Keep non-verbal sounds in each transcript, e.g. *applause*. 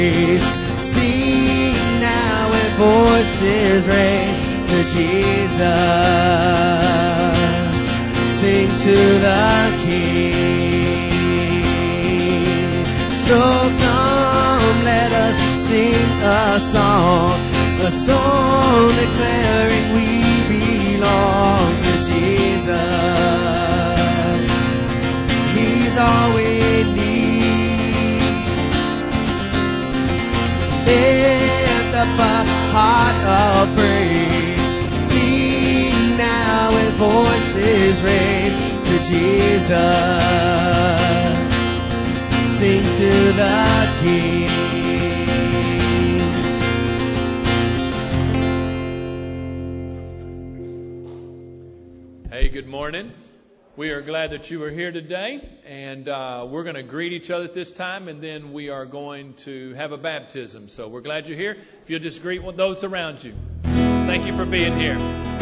praise. Sing now with voices raised to Jesus. Sing to the King. So come, let us sing a song, a song declaring we belong to Jesus. He's all we need. Lift up a heart of praise. Sing now with voices raised to Jesus. Sing to the King. Hey, good morning. We are glad that you are here today, and uh, we're going to greet each other at this time, and then we are going to have a baptism. So we're glad you're here. If you'll just greet those around you. Thank you for being here.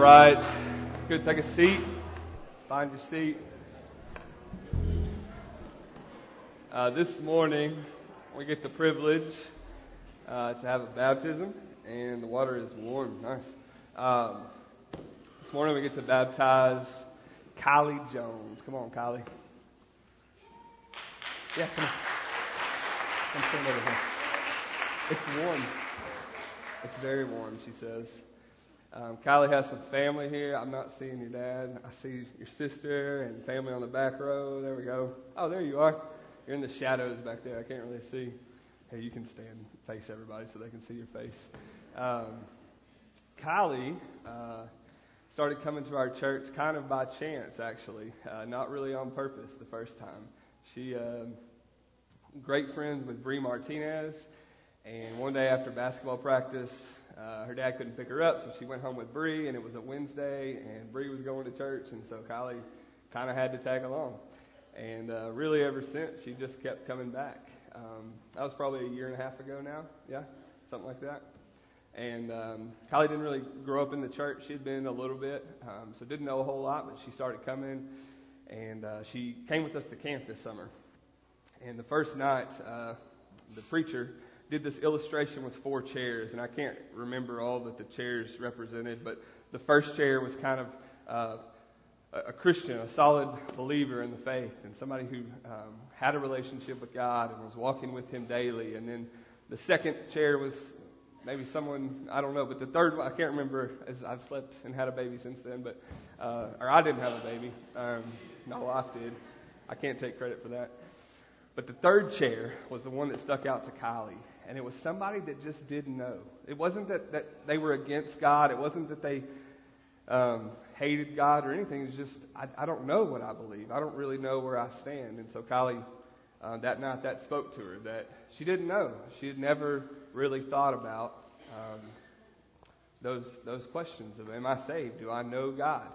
Right. Good. Take a seat. Find your seat. Uh, this morning, we get the privilege uh, to have a baptism, and the water is warm. Nice. Um, this morning, we get to baptize Kylie Jones. Come on, Kylie. Yeah, come on. Come stand over here. It's warm. It's very warm, she says. Um, Kylie has some family here. I'm not seeing your dad. I see your sister and family on the back row. There we go. Oh, there you are. You're in the shadows back there. I can't really see. Hey, you can stand, face everybody so they can see your face. Um, Kylie uh, started coming to our church kind of by chance, actually, uh, not really on purpose the first time. She um, great friends with Bree Martinez, and one day after basketball practice, uh, her dad couldn't pick her up, so she went home with Bree, and it was a Wednesday, and Bree was going to church, and so Kylie kind of had to tag along. And uh, really, ever since, she just kept coming back. Um, that was probably a year and a half ago now, yeah, something like that. And um, Kylie didn't really grow up in the church. She had been a little bit, um, so didn't know a whole lot, but she started coming. and uh, she came with us to camp this summer. And the first night, uh, the preacher did this illustration with four chairs, and I can't remember all that the chairs represented, but the first chair was kind of uh, a Christian, a solid believer in the faith, and somebody who um, had a relationship with God and was walking with Him daily. And then the second chair was maybe someone I don't know, but the third one I can't remember as I've slept and had a baby since then, but uh, or I didn't have a baby, um, my wife did. I can't take credit for that. But the third chair was the one that stuck out to Kylie, and it was somebody that just didn't know. It wasn't that that they were against God. It wasn't that they um, hated God or anything. It's just I, I don't know what I believe. I don't really know where I stand. And so Kylie, uh, that night, that spoke to her that she didn't know. She had never really thought about um, those those questions of Am I saved? Do I know God?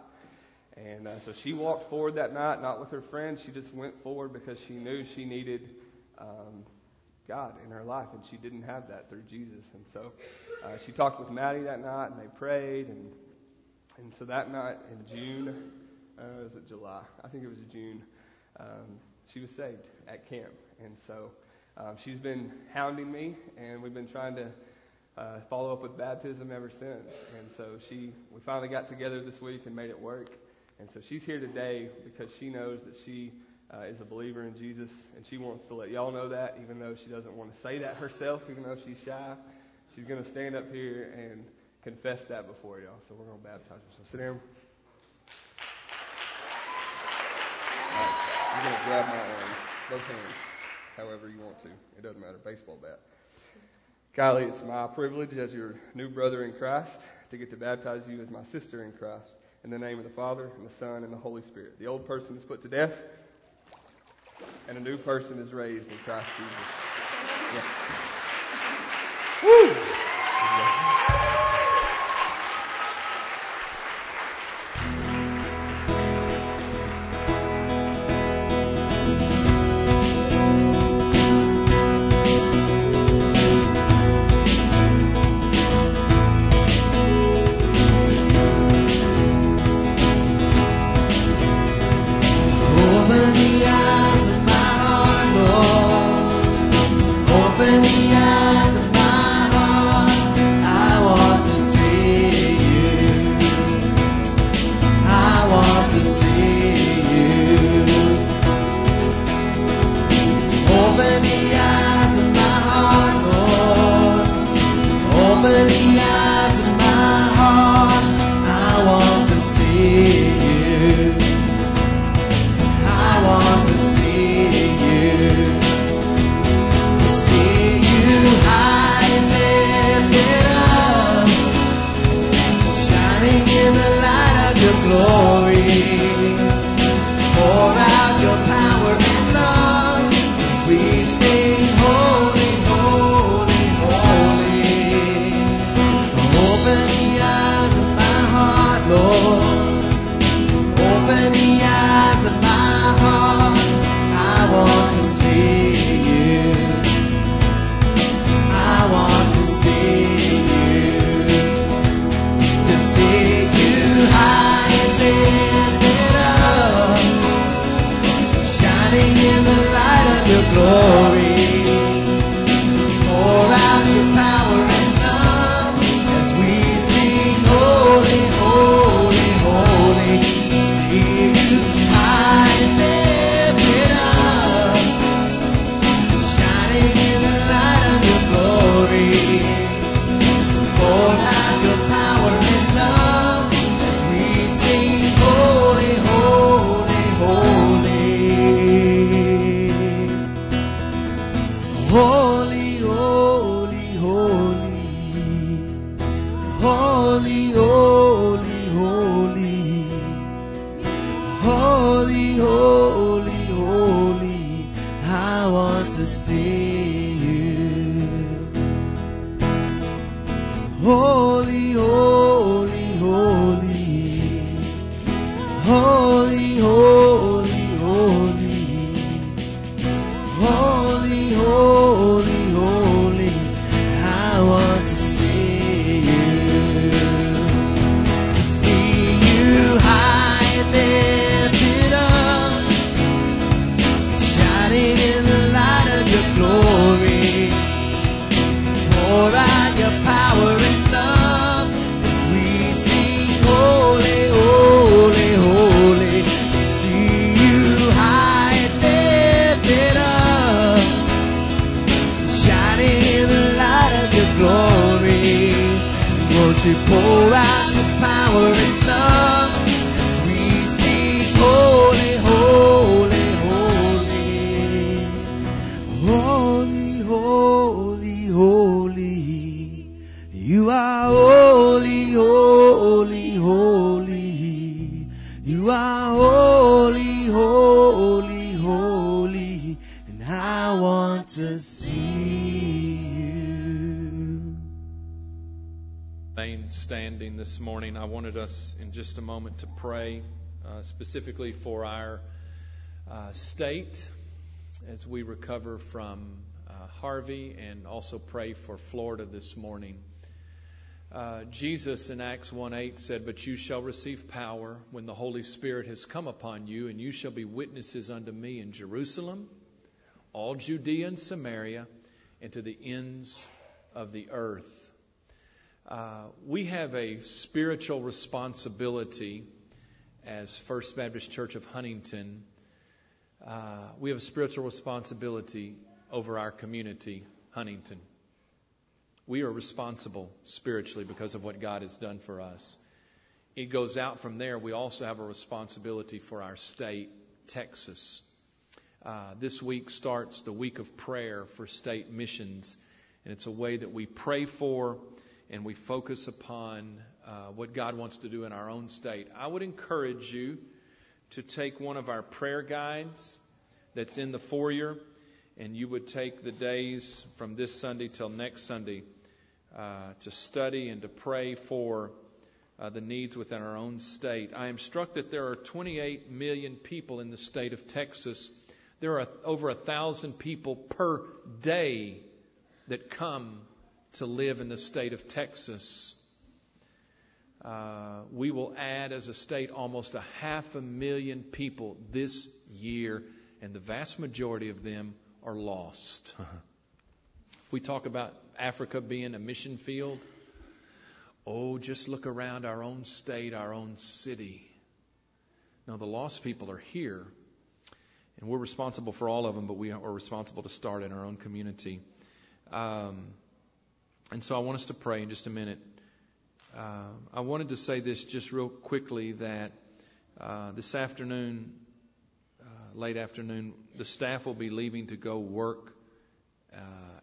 And uh, so she walked forward that night, not with her friends. She just went forward because she knew she needed um, God in her life, and she didn't have that through Jesus. And so uh, she talked with Maddie that night, and they prayed. And and so that night in June, uh, was it July? I think it was June. Um, she was saved at camp, and so um, she's been hounding me, and we've been trying to uh, follow up with baptism ever since. And so she, we finally got together this week and made it work. And so she's here today because she knows that she uh, is a believer in Jesus, and she wants to let y'all know that, even though she doesn't want to say that herself, even though she's shy. She's going to stand up here and confess that before y'all. So we're going to baptize her. So sit down. Right, you're going to grab my arm, both hands however you want to. It doesn't matter. Baseball bat. Kylie, it's my privilege as your new brother in Christ to get to baptize you as my sister in Christ. In the name of the Father, and the Son, and the Holy Spirit. The old person is put to death, and a new person is raised in Christ Jesus. Yeah. Woo! You pour out your power and love. This morning. I wanted us in just a moment to pray uh, specifically for our uh, state as we recover from uh, Harvey and also pray for Florida this morning. Uh, Jesus in Acts 1 8 said, But you shall receive power when the Holy Spirit has come upon you, and you shall be witnesses unto me in Jerusalem, all Judea and Samaria, and to the ends of the earth. Uh, we have a spiritual responsibility as First Baptist Church of Huntington. Uh, we have a spiritual responsibility over our community, Huntington. We are responsible spiritually because of what God has done for us. It goes out from there. We also have a responsibility for our state, Texas. Uh, this week starts the week of prayer for state missions, and it's a way that we pray for and we focus upon uh, what God wants to do in our own state. I would encourage you to take one of our prayer guides that's in the foyer, and you would take the days from this Sunday till next Sunday uh, to study and to pray for uh, the needs within our own state. I am struck that there are 28 million people in the state of Texas. There are over a thousand people per day that come to live in the state of Texas. Uh, we will add as a state almost a half a million people this year, and the vast majority of them are lost. If we talk about Africa being a mission field. Oh, just look around our own state, our own city. No, the lost people are here, and we're responsible for all of them, but we are responsible to start in our own community. Um, and so I want us to pray in just a minute. Uh, I wanted to say this just real quickly that uh, this afternoon, uh, late afternoon, the staff will be leaving to go work uh,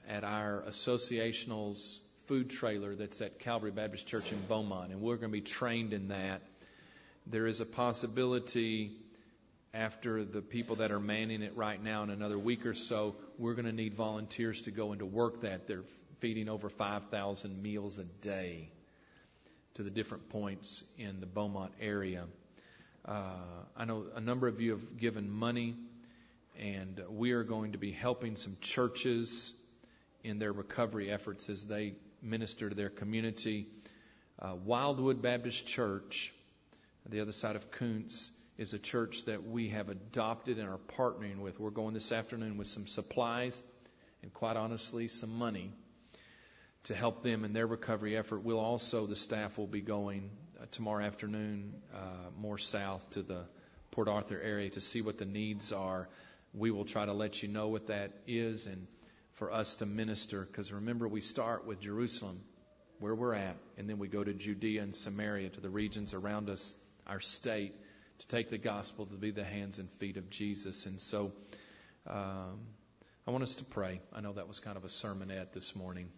at our associational's food trailer that's at Calvary Baptist Church in Beaumont, and we're going to be trained in that. There is a possibility after the people that are manning it right now in another week or so, we're going to need volunteers to go into work that. They're feeding over 5,000 meals a day to the different points in the Beaumont area. Uh, I know a number of you have given money and we are going to be helping some churches in their recovery efforts as they minister to their community. Uh, Wildwood Baptist Church, the other side of Kountze, is a church that we have adopted and are partnering with. We're going this afternoon with some supplies and, quite honestly, some money to help them in their recovery effort. We'll also, the staff will be going uh, tomorrow afternoon uh, more south to the Port Arthur area to see what the needs are we will try to let you know what that is and for us to minister. Because remember, we start with Jerusalem, where we're at, and then we go to Judea and Samaria, to the regions around us, our state, to take the gospel to be the hands and feet of Jesus. And so um, I want us to pray. I know that was kind of a sermonette this morning.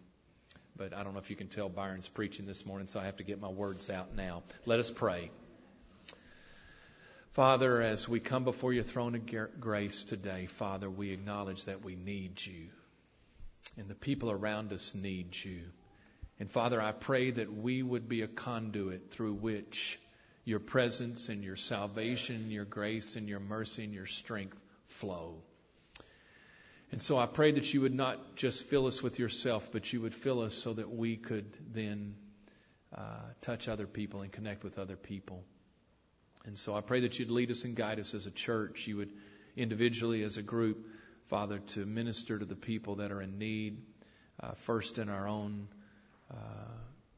But I don't know if you can tell Byron's preaching this morning, so I have to get my words out now. Let us pray. Father, as we come before your throne of grace today, Father, we acknowledge that we need you. And the people around us need you. And Father, I pray that we would be a conduit through which your presence and your salvation, your grace and your mercy and your strength flow. And so I pray that you would not just fill us with yourself, but you would fill us so that we could then uh, touch other people and connect with other people. And so I pray that you'd lead us and guide us as a church. You would individually, as a group, Father, to minister to the people that are in need, uh, first in our own uh,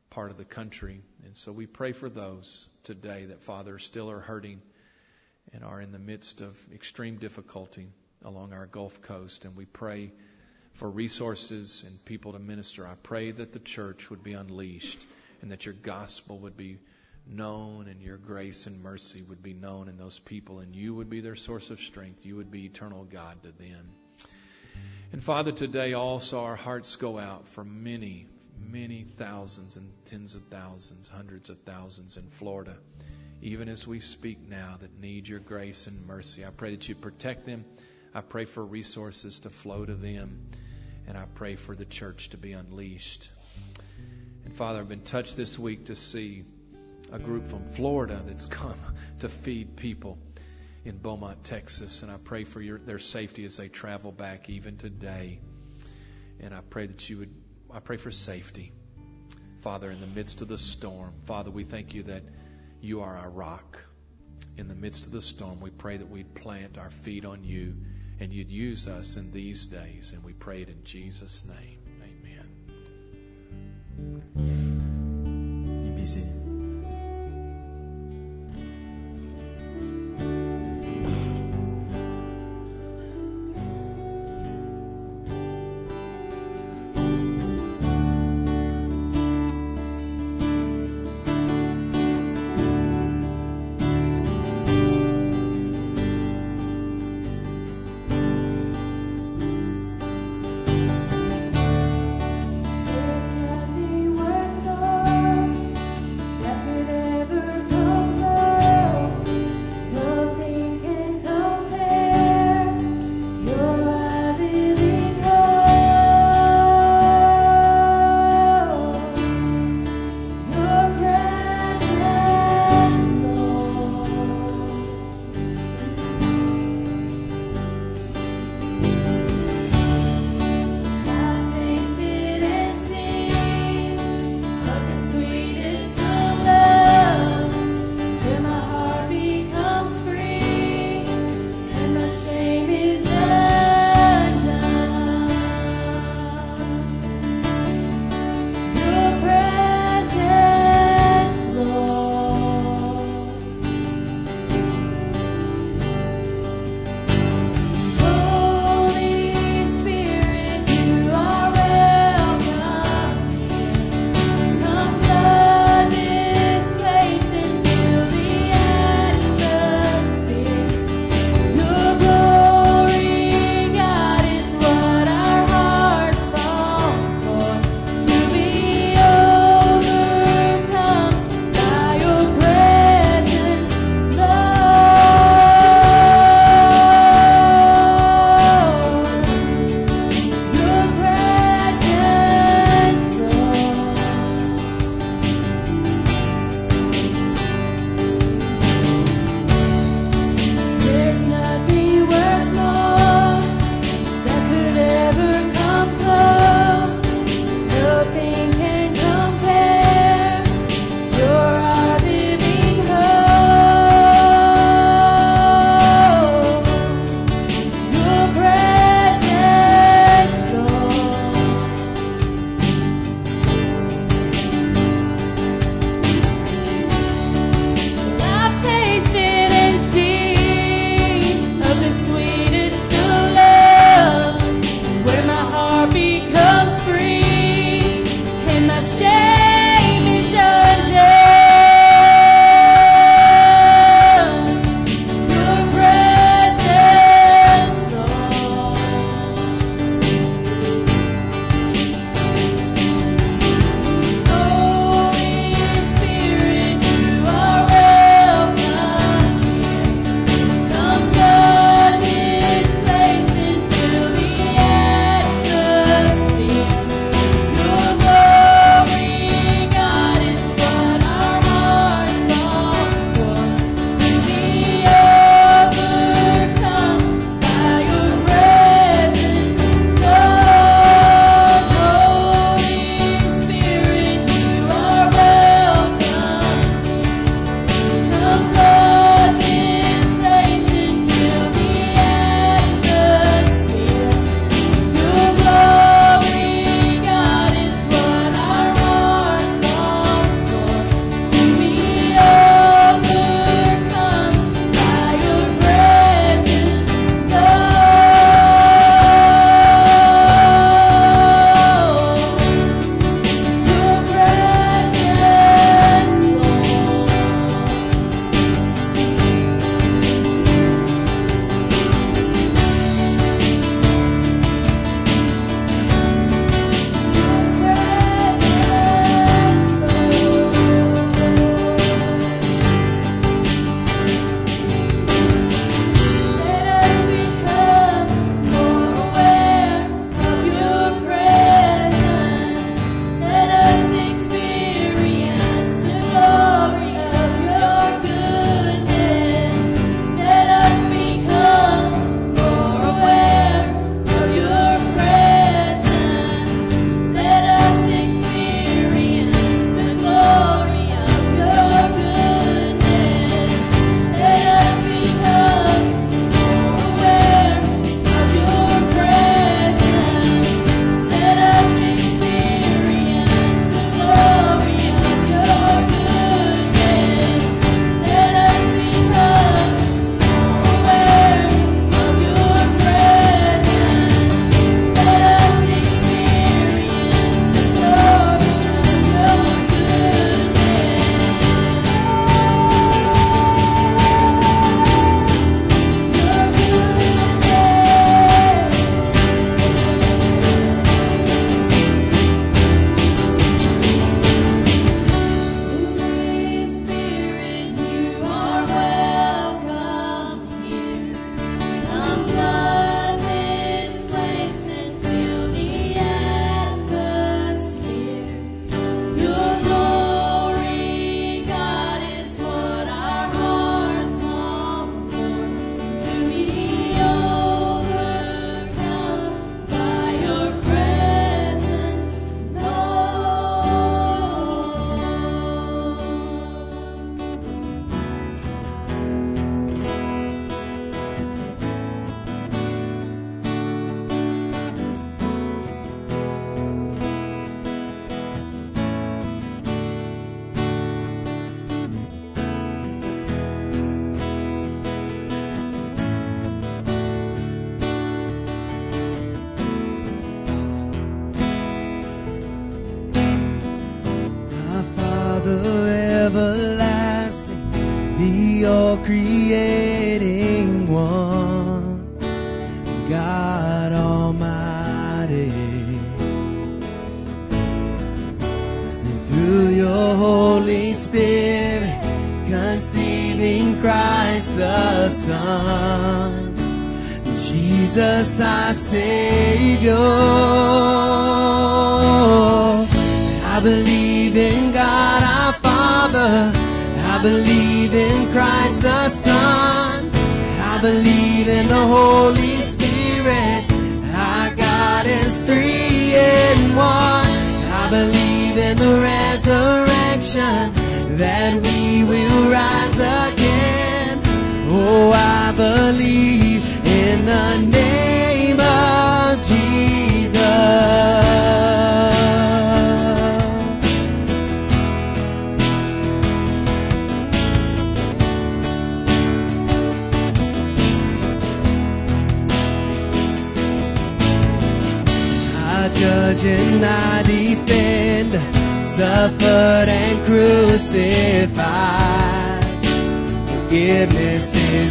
part of the country. And so we pray for those today that, Father, still are hurting and are in the midst of extreme difficulty along our Gulf Coast. And we pray for resources and people to minister. I pray that the church would be unleashed and that your gospel would be known and your grace and mercy would be known in those people, and you would be their source of strength. You would be eternal God to them. And Father, today also our hearts go out for many, many thousands and tens of thousands, hundreds of thousands in Florida, even as we speak now, that need your grace and mercy. I pray that you protect them. I pray for resources to flow to them. And I pray for the church to be unleashed. And Father, I've been touched this week to see a group from Florida that's come *laughs* to feed people in Beaumont, Texas. And I pray for your, their safety as they travel back even today. And I pray that you would, I pray for safety. Father, in the midst of the storm, Father, we thank you that you are our rock. In the midst of the storm, we pray that we'd plant our feet on you and you'd use us in these days. And we pray it in Jesus' name. Amen. You be seated.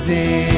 Forgiveness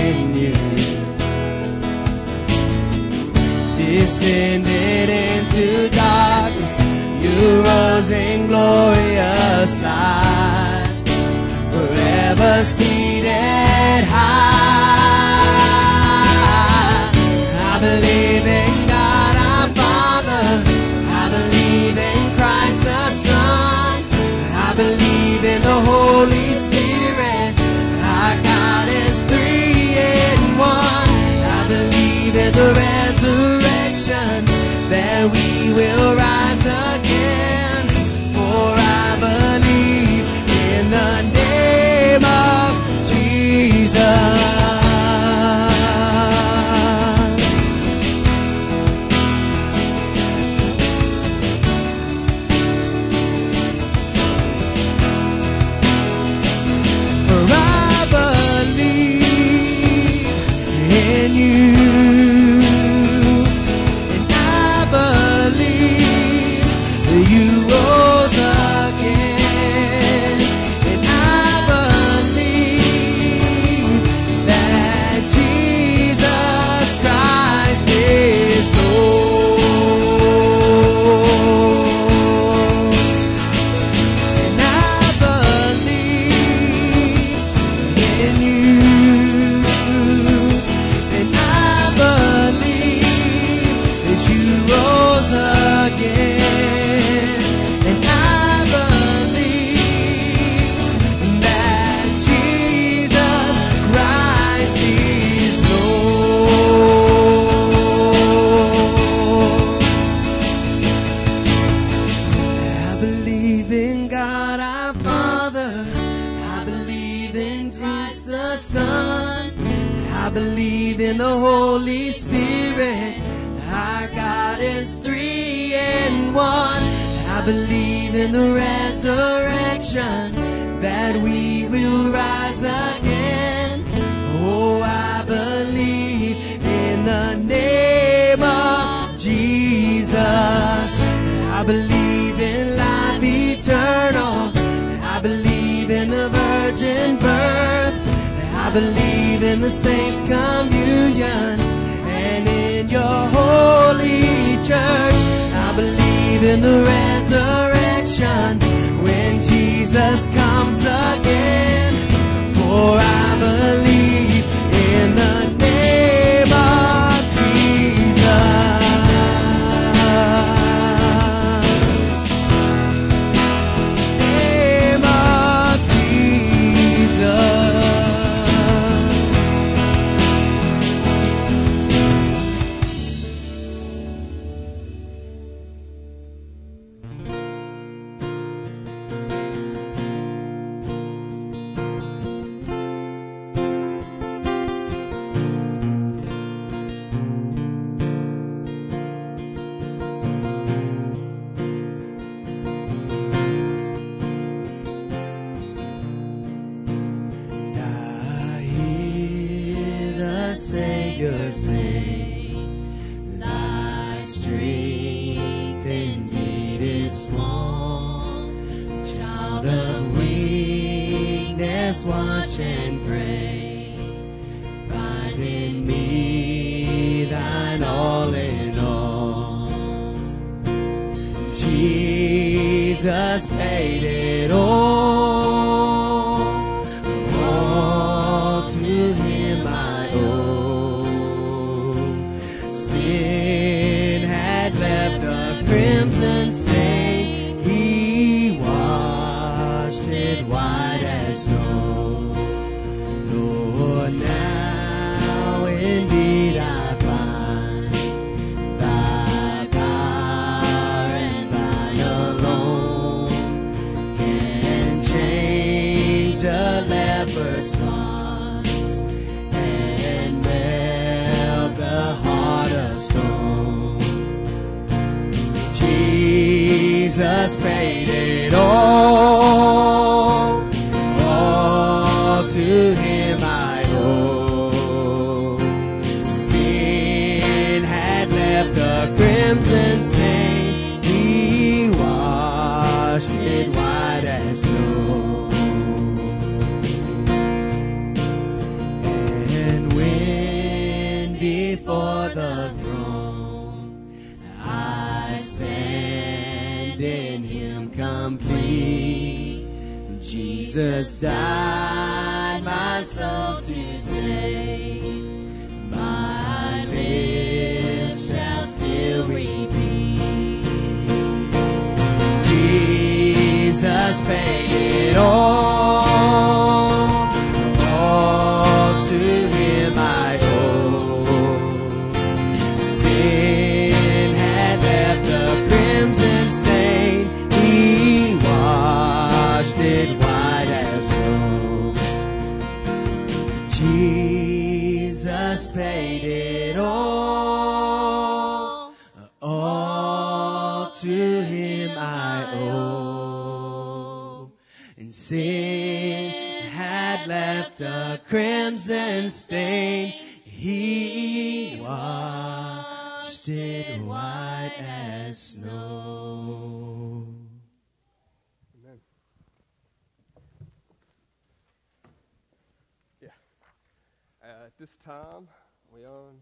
at this time, we on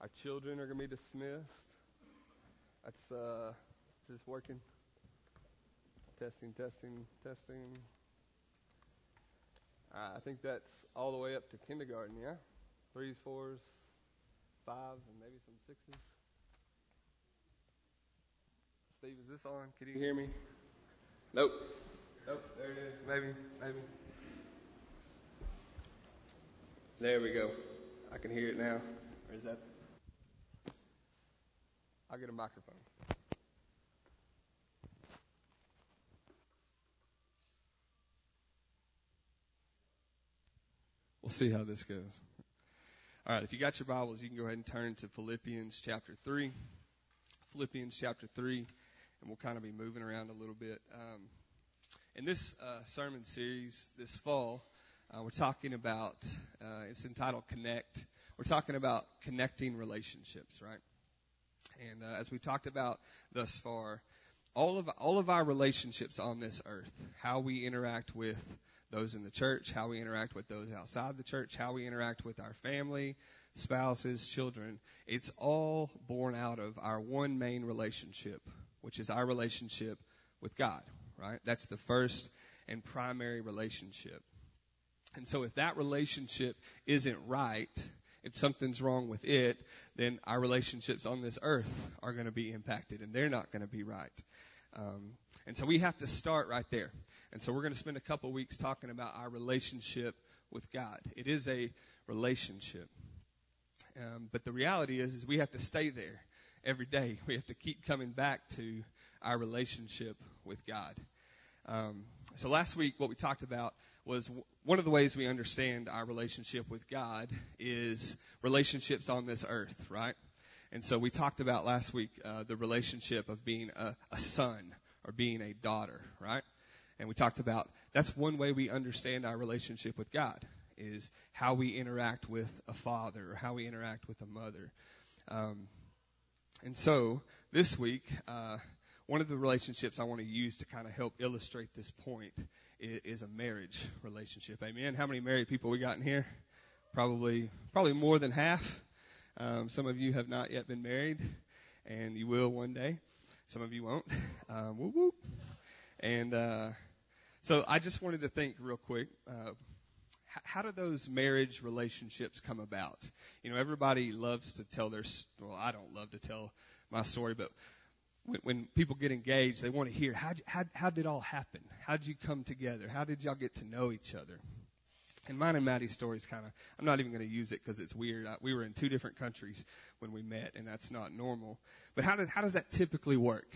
our children are going to be dismissed. That's uh, just working. Testing, testing, testing. Uh, I think that's all the way up to kindergarten, yeah? Threes, fours, fives, and maybe some sixes. Steve, is this on? Can you hear me? Nope. Nope, there it is. Maybe, maybe. There we go. I can hear it now. Or is that? I'll get a microphone. We'll see how this goes. All right, if you got your Bibles, you can go ahead and turn to Philippians chapter 3. Philippians chapter 3, and we'll kind of be moving around a little bit. Um, in this uh, sermon series this fall, uh, we're talking about, uh, it's entitled Connect. We're talking about connecting relationships, right? And uh, as we talked about thus far, all of all of our relationships on this earth, how we interact with those in the church, how we interact with those outside the church, how we interact with our family, spouses, children, it's all born out of our one main relationship, which is our relationship with God, right? That's the first and primary relationship. And so if that relationship isn't right, if something's wrong with it, then our relationships on this earth are going to be impacted and they're not going to be right. Um, and so we have to start right there. And so we're going to spend a couple weeks talking about our relationship with God. It is a relationship. Um, but the reality is, is we have to stay there every day. We have to keep coming back to our relationship with God. Um, so last week, what we talked about was one of the ways we understand our relationship with God is relationships on this earth, right? And so we talked about last week uh, the relationship of being a, a son or being a daughter, right? And we talked about that's one way we understand our relationship with God is how we interact with a father or how we interact with a mother. Um, and so this week, uh, one of the relationships I want to use to kind of help illustrate this point is, is a marriage relationship. Amen. How many married people we got in here? Probably, probably more than half. Um, some of you have not yet been married, and you will one day. Some of you won't. Um, whoop, whoop. And uh, so I just wanted to think real quick. Uh, how do those marriage relationships come about? You know, everybody loves to tell their. Well, I don't love to tell my story, but when, when people get engaged, they want to hear how how how did it all happen? How did you come together? How did y'all get to know each other? And mine and Maddie's story is kind of, I'm not even going to use it because it's weird. I, we were in two different countries when we met, and that's not normal. But how, does how does that typically work?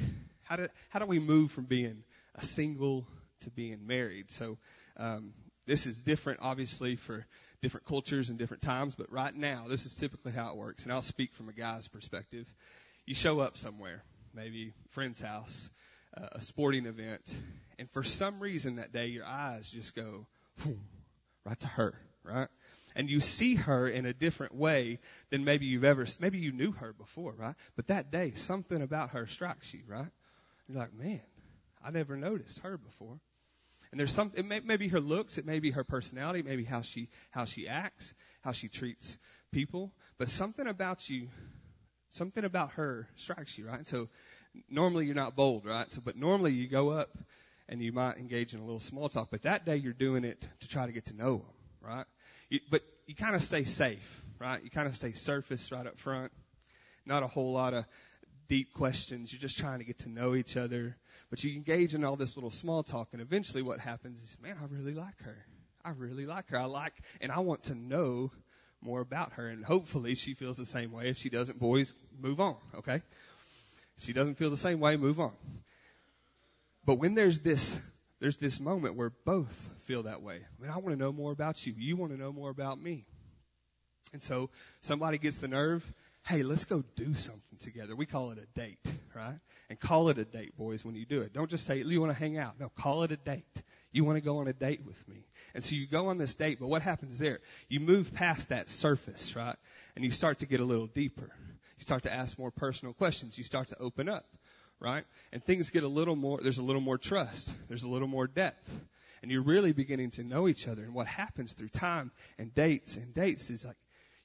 How do, how do we move from being a single to being married? So um, this is different, obviously, for different cultures and different times, but right now, this is typically how it works. And I'll speak from a guy's perspective. You show up somewhere, maybe friend's house, uh, a sporting event, and for some reason that day, your eyes just go, right to her, right? And you see her in a different way than maybe you've ever, maybe you knew her before, right? But that day, something about her strikes you, right? You're like, man, I never noticed her before. And there's some, it may, maybe her looks, it may be her personality, maybe how she, how she acts, how she treats people, but something about you, something about her strikes you, right? So normally you're not bold, right? So, but normally you go up and you might engage in a little small talk, but that day you're doing it to try to get to know them, right? You, but you kind of stay safe, right? You kind of stay surface right up front. Not a whole lot of deep questions. You're just trying to get to know each other. But you engage in all this little small talk, and eventually what happens is, man, I really like her. I really like her. I like, and I want to know more about her. And hopefully she feels the same way. If she doesn't, boys, move on, okay? If she doesn't feel the same way, move on. But when there's this, there's this moment where both feel that way. I mean, I want to know more about you. You want to know more about me. And so somebody gets the nerve, hey, let's go do something together. We call it a date, right? And call it a date, boys, when you do it. Don't just say, you want to hang out. No, call it a date. You want to go on a date with me. And so you go on this date, but what happens there? You move past that surface, right? And you start to get a little deeper. You start to ask more personal questions. You start to open up, right? And things get a little more, there's a little more trust. There's a little more depth. And you're really beginning to know each other. And what happens through time and dates and dates is like,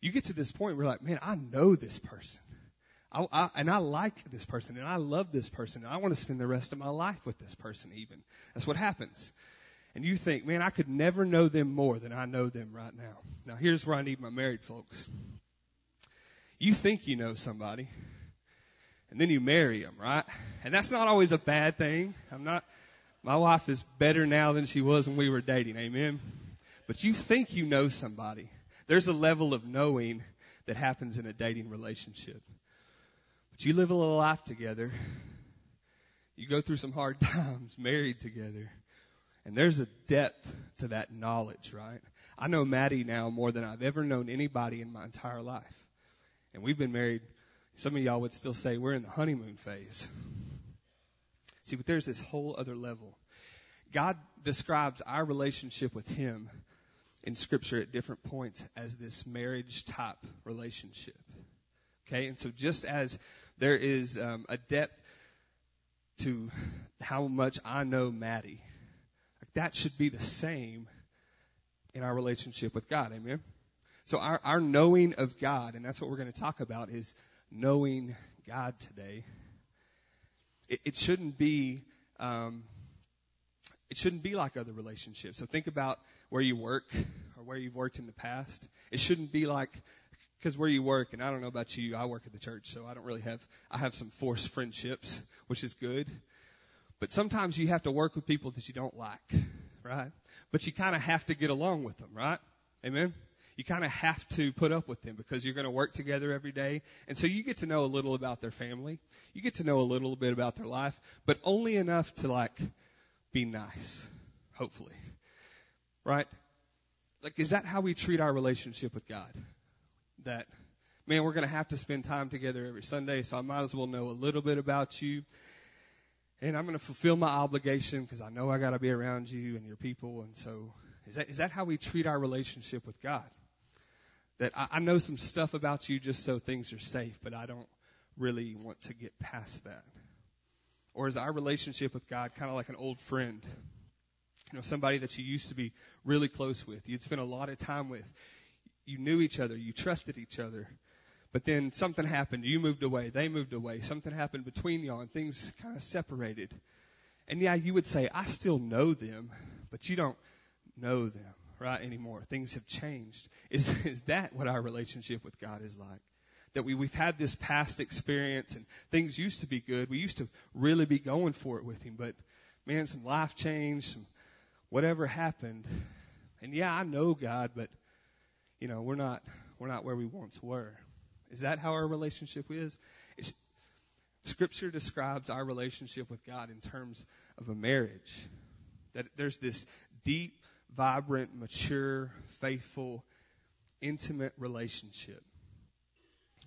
you get to this point where you're like, man, I know this person. I, I, and I like this person and I love this person and I want to spend the rest of my life with this person even. That's what happens. And you think, man, I could never know them more than I know them right now. Now here's where I need my married folks. You think you know somebody and then you marry them, right? And that's not always a bad thing. I'm not, my wife is better now than she was when we were dating. Amen. But you think you know somebody. There's a level of knowing that happens in a dating relationship. But you live a little life together. You go through some hard *laughs* times married together. And there's a depth to that knowledge, right? I know Maddie now more than I've ever known anybody in my entire life. And we've been married, some of y'all would still say we're in the honeymoon phase. See, but there's this whole other level. God describes our relationship with Him in scripture at different points as this marriage type relationship. Okay, and so just as there is um, a depth to how much I know Maddie, like that should be the same in our relationship with God. Amen. So our, our knowing of God, and that's what we're going to talk about, is knowing God today. It, it shouldn't be um, it shouldn't be like other relationships. So think about where you work or where you've worked in the past. It shouldn't be like because where you work, and I don't know about you, I work at the church, so I don't really have I have some forced friendships, which is good. But sometimes you have to work with people that you don't like, right? But you kind of have to get along with them, right? Amen. You kind of have to put up with them because you're going to work together every day. And so you get to know a little about their family. You get to know a little bit about their life, but only enough to like be nice, hopefully. Right? Like, is that how we treat our relationship with God? That, man, we're going to have to spend time together every Sunday, so I might as well know a little bit about you. And I'm going to fulfill my obligation because I know I got to be around you and your people. And so, is that, is that how we treat our relationship with God? That I, I know some stuff about you just so things are safe, but I don't really want to get past that. Or is our relationship with God kind of like an old friend? You know, somebody that you used to be really close with. You'd spent a lot of time with. You knew each other. You trusted each other. But then something happened. You moved away. They moved away. Something happened between y'all and things kind of separated. And yeah, you would say, I still know them, but you don't know them, right, anymore. Things have changed. Is, *laughs* is that what our relationship with God is like? That we, we've had this past experience and things used to be good. We used to really be going for it with Him, but man, some life change, some whatever happened. And yeah, I know God, but you know, we're not, we're not where we once were. Is that how our relationship is? It's, Scripture describes our relationship with God in terms of a marriage. That there's this deep, vibrant, mature, faithful, intimate relationship.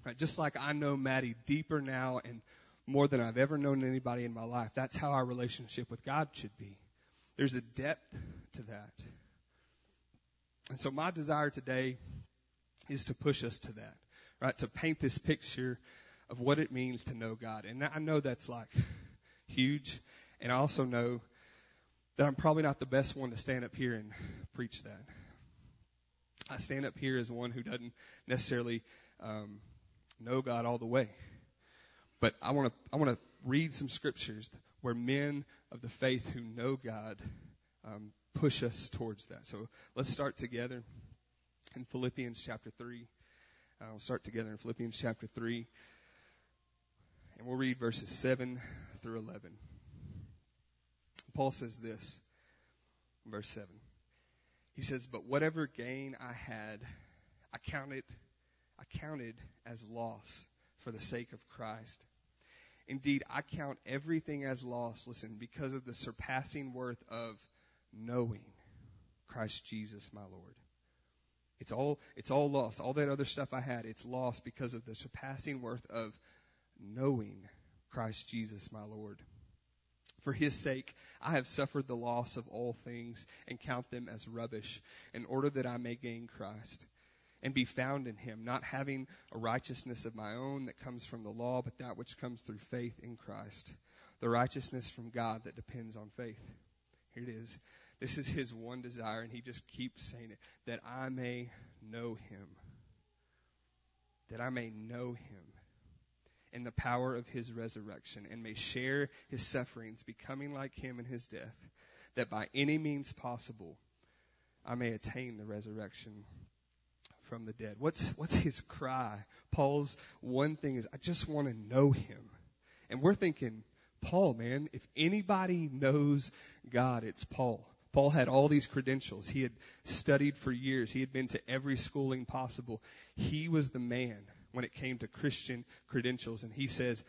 Right? Just like I know Maddie deeper now and more than I've ever known anybody in my life, that's how our relationship with God should be. There's a depth to that. And so my desire today is to push us to that, right? To paint this picture of what it means to know God. And I know that's like huge. And I also know that I'm probably not the best one to stand up here and preach that. I stand up here as one who doesn't necessarily um, know God all the way. But I want to I want to read some scriptures where men of the faith who know God um, push us towards that. So let's start together in Philippians chapter three. Uh, we'll start together in Philippians chapter three, and we'll read verses seven through eleven. Paul says this, verse 7. He says, But whatever gain I had, I counted, I counted as loss for the sake of Christ. Indeed, I count everything as loss, listen, because of the surpassing worth of knowing Christ Jesus my Lord. It's all, it's all lost. All that other stuff I had, it's lost because of the surpassing worth of knowing Christ Jesus my Lord. For his sake, I have suffered the loss of all things and count them as rubbish in order that I may gain Christ and be found in him, not having a righteousness of my own that comes from the law, but that which comes through faith in Christ. The righteousness from God that depends on faith. Here it is. This is his one desire, and he just keeps saying it that I may know him. That I may know him in the power of his resurrection and may share his sufferings, becoming like him in his death, that by any means possible I may attain the resurrection from the dead. What's, what's his cry? Paul's one thing is, I just want to know him. And we're thinking, Paul, man, if anybody knows God, it's Paul. Paul had all these credentials. He had studied for years. He had been to every schooling possible. He was the man when it came to Christian credentials. And he says,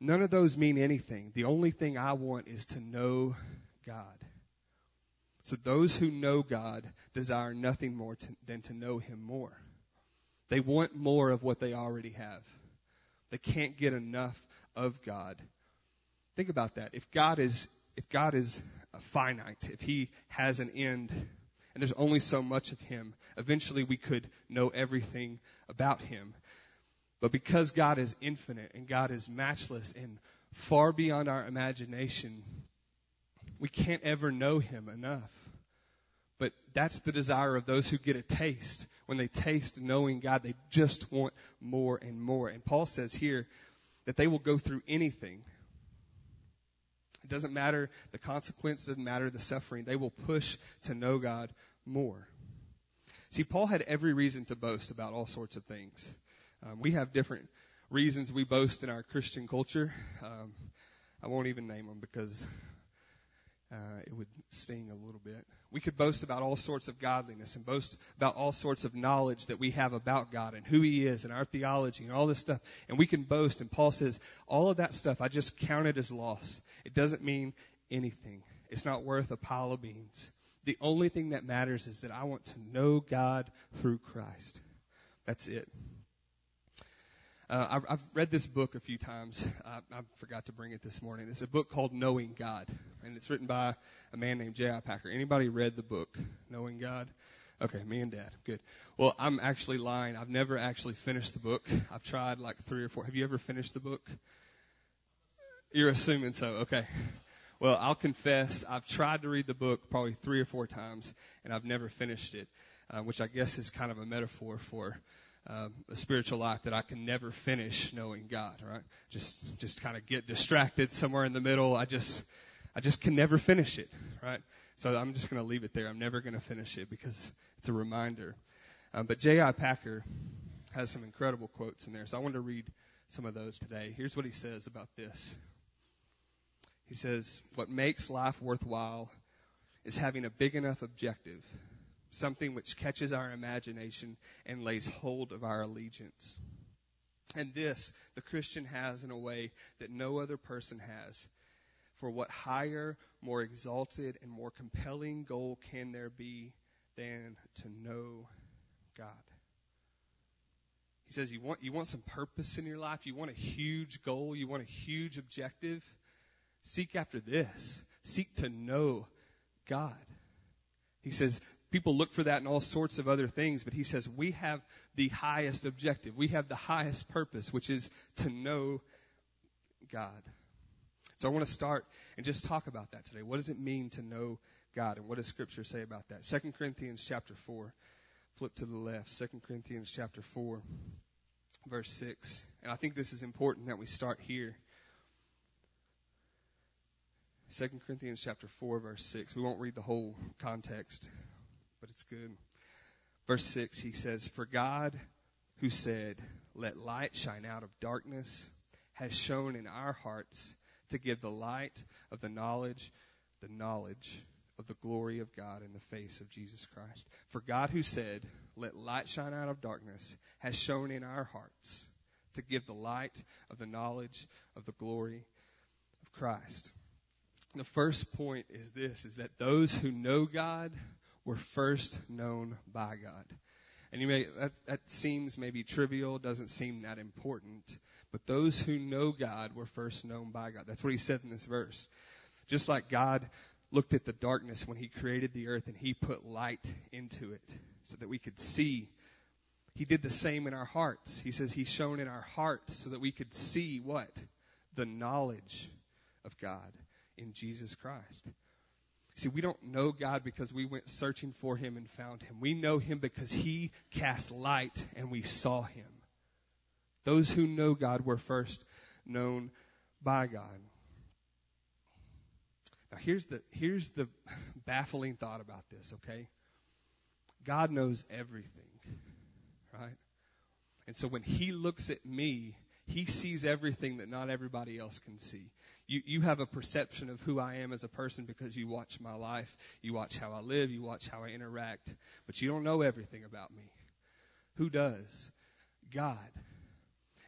none of those mean anything. The only thing I want is to know God. So those who know God desire nothing more to, than to know Him more. They want more of what they already have. They can't get enough of God. Think about that. If God is, if God is uh, finite, if He has an end, and there's only so much of Him, eventually we could know everything about Him. But because God is infinite and God is matchless and far beyond our imagination, we can't ever know Him enough. But that's the desire of those who get a taste. When they taste knowing God, they just want more and more. And Paul says here that they will go through anything. It doesn't matter the consequence, doesn't matter the suffering. They will push to know God more. See, Paul had every reason to boast about all sorts of things. Um, we have different reasons we boast in our Christian culture. Um, I won't even name them because uh, it would sting a little bit. We could boast about all sorts of godliness and boast about all sorts of knowledge that we have about God and who He is and our theology and all this stuff. And we can boast. And Paul says, all of that stuff I just count it as loss. It doesn't mean anything. It's not worth a pile of beans. The only thing that matters is that I want to know God through Christ. That's it. Uh, I've, I've, read this book a few times. I, I, forgot to bring it this morning. It's a book called Knowing God, and it's written by a man named J.I. Packer. Anybody read the book Knowing God? Okay, me and Dad. Good. Well, I'm actually lying. I've never actually finished the book. I've tried like three or four. Have you ever finished the book? You're assuming so. Okay. Well, I'll confess, I've tried to read the book probably three or four times, and I've never finished it, uh, which I guess is kind of a metaphor for um, a spiritual life that I can never finish knowing God, right? Just, just kind of get distracted somewhere in the middle. I just, I just can never finish it, right? So I'm just going to leave it there. I'm never going to finish it because it's a reminder. Um, but J.I. Packer has some incredible quotes in there. So I want to read some of those today. Here's what he says about this. He says, What makes life worthwhile is having a big enough objective, something which catches our imagination and lays hold of our allegiance. And this the Christian has in a way that no other person has. For what higher, more exalted, and more compelling goal can there be than to know God? He says, you want, you want some purpose in your life? You want a huge goal? You want a huge objective? Seek after this. Seek to know God. He says, people look for that in all sorts of other things, but he says, we have the highest objective. We have the highest purpose, which is to know God. So I want to start and just talk about that today. What does it mean to know God? And what does scripture say about that? 2 Corinthians chapter 4. Flip to the left. 2 Corinthians chapter 4 verse 6. And I think this is important that we start here. 2 Corinthians chapter 4 verse 6. We won't read the whole context, but it's good. Verse 6, he says, For God who said, Let light shine out of darkness, has shone in our hearts to give the light of the knowledge, the knowledge of the glory of God in the face of Jesus Christ. For God who said, Let light shine out of darkness, has shone in our hearts to give the light of the knowledge of the glory of Christ. The first point is this, is that those who know God were first known by God. And you may, that, that seems maybe trivial, doesn't seem that important, but those who know God were first known by God. That's what he said in this verse. Just like God looked at the darkness when he created the earth and he put light into it so that we could see. He did the same in our hearts. He says he's shone in our hearts so that we could see what? The knowledge of God in Jesus Christ. See, we don't know God because we went searching for him and found him. We know him because he cast light and we saw him. Those who know God were first known by God. Now here's the here's the *laughs* baffling thought about this, okay? God knows everything, right? And so when he looks at me, he sees everything that not everybody else can see. You, you have a perception of who I am as a person because you watch my life, you watch how I live, you watch how I interact, but you don't know everything about me. Who does? God.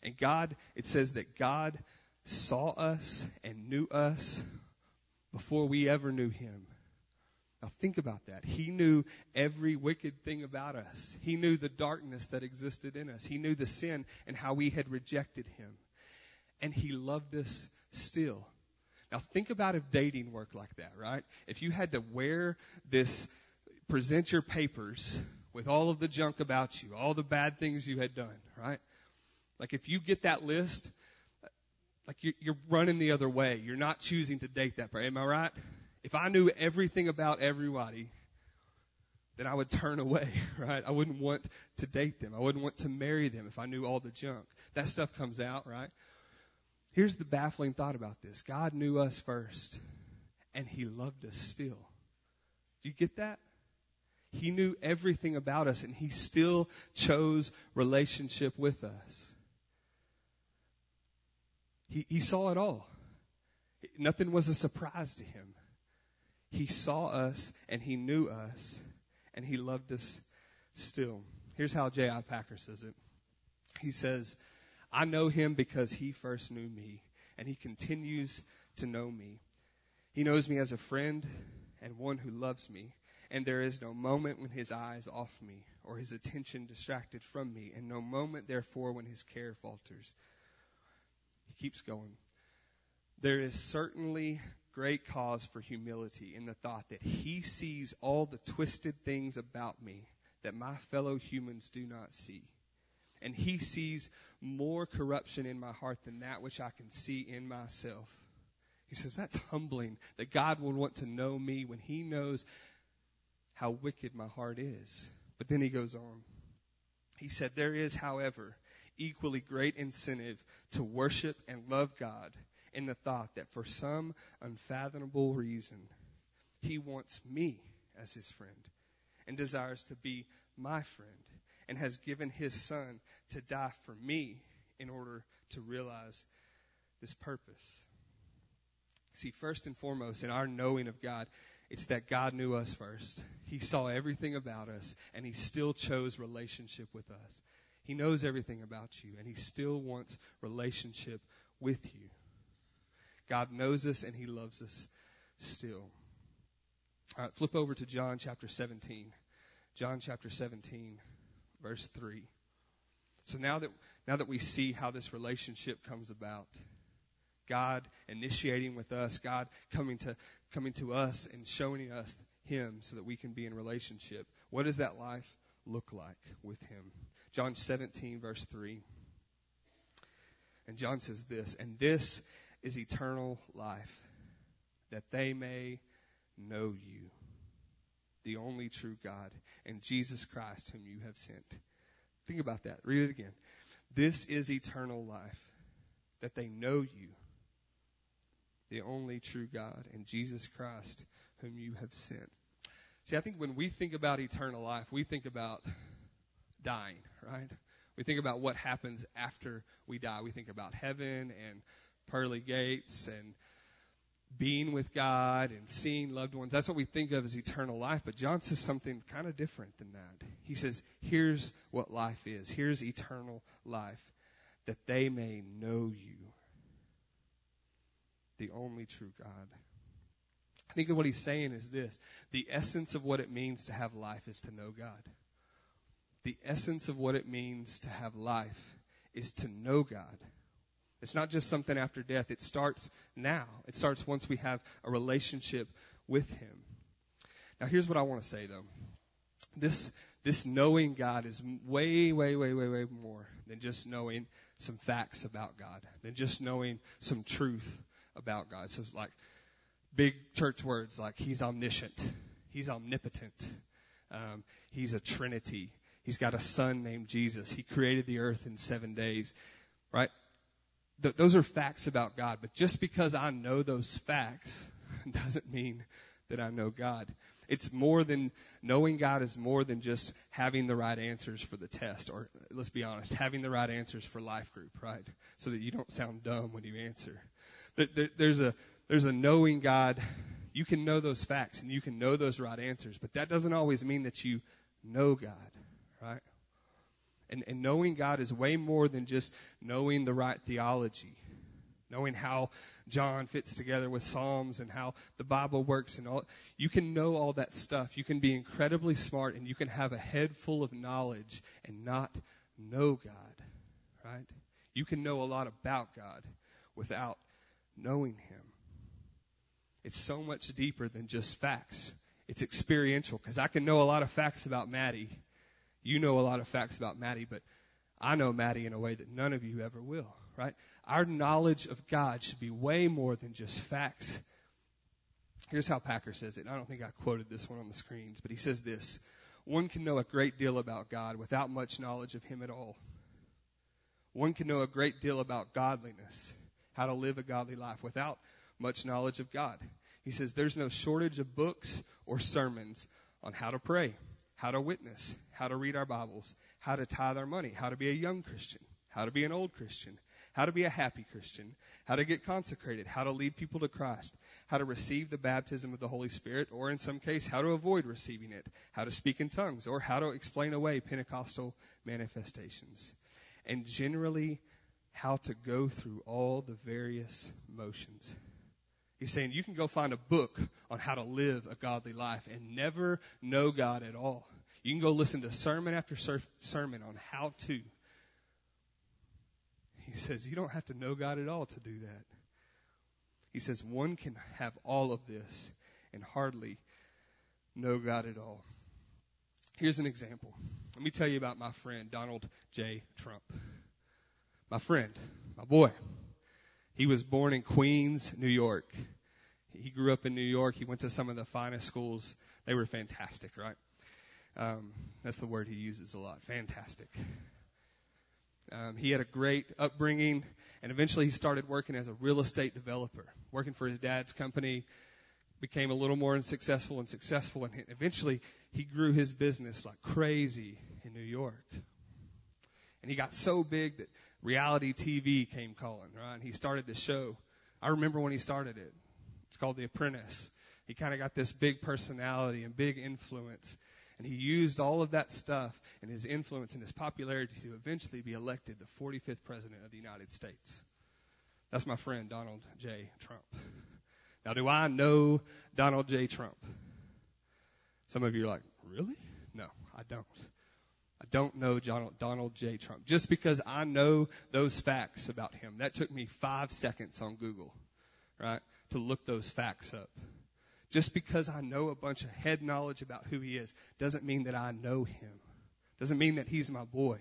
And God, it says that God saw us and knew us before we ever knew him. Now think about that. He knew every wicked thing about us. He knew the darkness that existed in us. He knew the sin and how we had rejected him. And he loved us still. Now think about if dating worked like that, right? If you had to wear this, present your papers with all of the junk about you, all the bad things you had done, right? Like if you get that list, like you're you're running the other way. You're not choosing to date that person. Am I right? If I knew everything about everybody, then I would turn away, *laughs* right? I wouldn't want to date them. I wouldn't want to marry them if I knew all the junk. That stuff comes out, right? Here's the baffling thought about this. God knew us first, and He loved us still. Do you get that? He knew everything about us, and He still chose relationship with us. He, he saw it all. Nothing was a surprise to him. He saw us and he knew us and he loved us still. Here's how J.I. Packer says it. He says, I know him because he first knew me and he continues to know me. He knows me as a friend and one who loves me. And there is no moment when his eyes off me or his attention distracted from me, and no moment, therefore, when his care falters. He keeps going. There is certainly great cause for humility in the thought that he sees all the twisted things about me that my fellow humans do not see. And he sees more corruption in my heart than that which I can see in myself. He says that's humbling that God would want to know me when he knows how wicked my heart is. But then he goes on. He said, There is, however, equally great incentive to worship and love God in the thought that for some unfathomable reason, he wants me as his friend and desires to be my friend and has given his son to die for me in order to realize this purpose. See, first and foremost, in our knowing of God, it's that God knew us first. He saw everything about us, and He still chose relationship with us. He knows everything about you, and He still wants relationship with you. God knows us, and He loves us still. All right, flip over to John chapter 17. John chapter 17, verse 3. So now that, now that we see how this relationship comes about, God initiating with us, God coming to, coming to us and showing us Him so that we can be in relationship. What does that life look like with Him? John 17 verse 3. And John says this, and this is eternal life, that they may know you, the only true God, and Jesus Christ whom you have sent. Think about that. Read it again. This is eternal life, that they know you, the only true God, and Jesus Christ whom you have sent. See, I think when we think about eternal life, we think about dying, right? We think about what happens after we die. We think about heaven and pearly gates and being with God and seeing loved ones. That's what we think of as eternal life. But John says something kind of different than that. He says, here's what life is. Here's eternal life. That they may know you, the only true God. I think what he's saying is this. The essence of what it means to have life is to know God. The essence of what it means to have life is to know God. It's not just something after death. It starts now. It starts once we have a relationship with Him. Now here's what I want to say though. This, this knowing God is way, way, way, way, way more than just knowing some facts about God, than just knowing some truth about God. So it's like big church words like He's omniscient, He's omnipotent, um, He's a Trinity, He's got a son named Jesus, He created the earth in seven days, right? Th- those are facts about God, but just because I know those facts *laughs* doesn't mean that I know God. It's more than knowing God is more than just having the right answers for the test, or let's be honest, having the right answers for life group, right? So that you don't sound dumb when you answer. There's a there's a knowing God. You can know those facts and you can know those right answers, but that doesn't always mean that you know God, right? And, and knowing God is way more than just knowing the right theology, knowing how John fits together with Psalms and how the Bible works and all. You can know all that stuff. You can be incredibly smart and you can have a head full of knowledge and not know God, right? You can know a lot about God without knowing Him. It's so much deeper than just facts. It's experiential because I can know a lot of facts about Maddie. You know a lot of facts about Maddie, but I know Maddie in a way that none of you ever will, right? Our knowledge of God should be way more than just facts. Here's how Packer says it. I don't think I quoted this one on the screens, but he says this. One can know a great deal about God without much knowledge of Him at all. One can know a great deal about godliness how to live a godly life without much knowledge of God. He says there's no shortage of books or sermons on how to pray, how to witness, how to read our Bibles, how to tithe our money, how to be a young Christian, how to be an old Christian, how to be a happy Christian, how to get consecrated, how to lead people to Christ, how to receive the baptism of the Holy Spirit, or in some case, how to avoid receiving it, how to speak in tongues, or how to explain away Pentecostal manifestations. And generally, how to go through all the various motions. He's saying you can go find a book on how to live a godly life and never know God at all. You can go listen to sermon after sermon on how to. He says you don't have to know God at all to do that. He says one can have all of this and hardly know God at all. Here's an example. Let me tell you about my friend Donald J. Trump my friend, my boy. He was born in Queens, New York. He grew up in New York. He went to some of the finest schools. They were fantastic, right? Um, that's the word he uses a lot. Fantastic. Um, he had a great upbringing, And eventually he started working as a real estate developer, working for his dad's company, became a little more successful and successful, and eventually he grew his business like crazy in New York. And he got so big that reality TV came calling, right? And he started the show. I remember when he started it. It's called The Apprentice. He kind of got this big personality and big influence. And he used all of that stuff and his influence and his popularity to eventually be elected the 45th president of the United States. That's my friend Donald J. Trump. Now, do I know Donald J. Trump? Some of you are like, really? No, I don't. I don't know Donald Donald J. Trump. Just because I know those facts about him, that took me five seconds on Google, right, to look those facts up. Just because I know a bunch of head knowledge about who he is doesn't mean that I know him. Doesn't mean that he's my boy.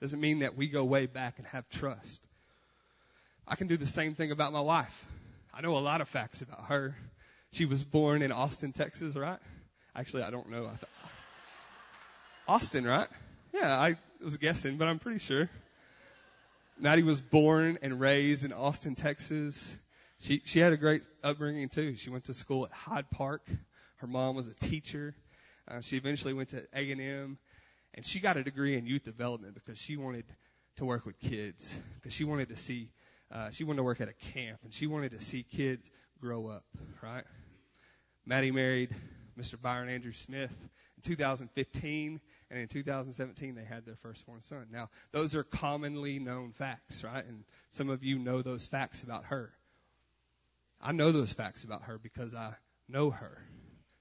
Doesn't mean that we go way back and have trust. I can do the same thing about my wife. I know a lot of facts about her. She was born in Austin, Texas, right? Actually, I don't know. I thought, Austin, right? Yeah, I was guessing, but I'm pretty sure. Maddie was born and raised in Austin, Texas. She she had a great upbringing too. She went to school at Hyde Park. Her mom was a teacher. Uh, she eventually went to A and M, and she got a degree in youth development because she wanted to work with kids. Because she wanted to see, uh, she wanted to work at a camp, and she wanted to see kids grow up. Right? Maddie married Mr. Byron Andrew Smith in 2015, and in 2017 they had their firstborn son. Now, those are commonly known facts, right? And some of you know those facts about her. I know those facts about her because I know her.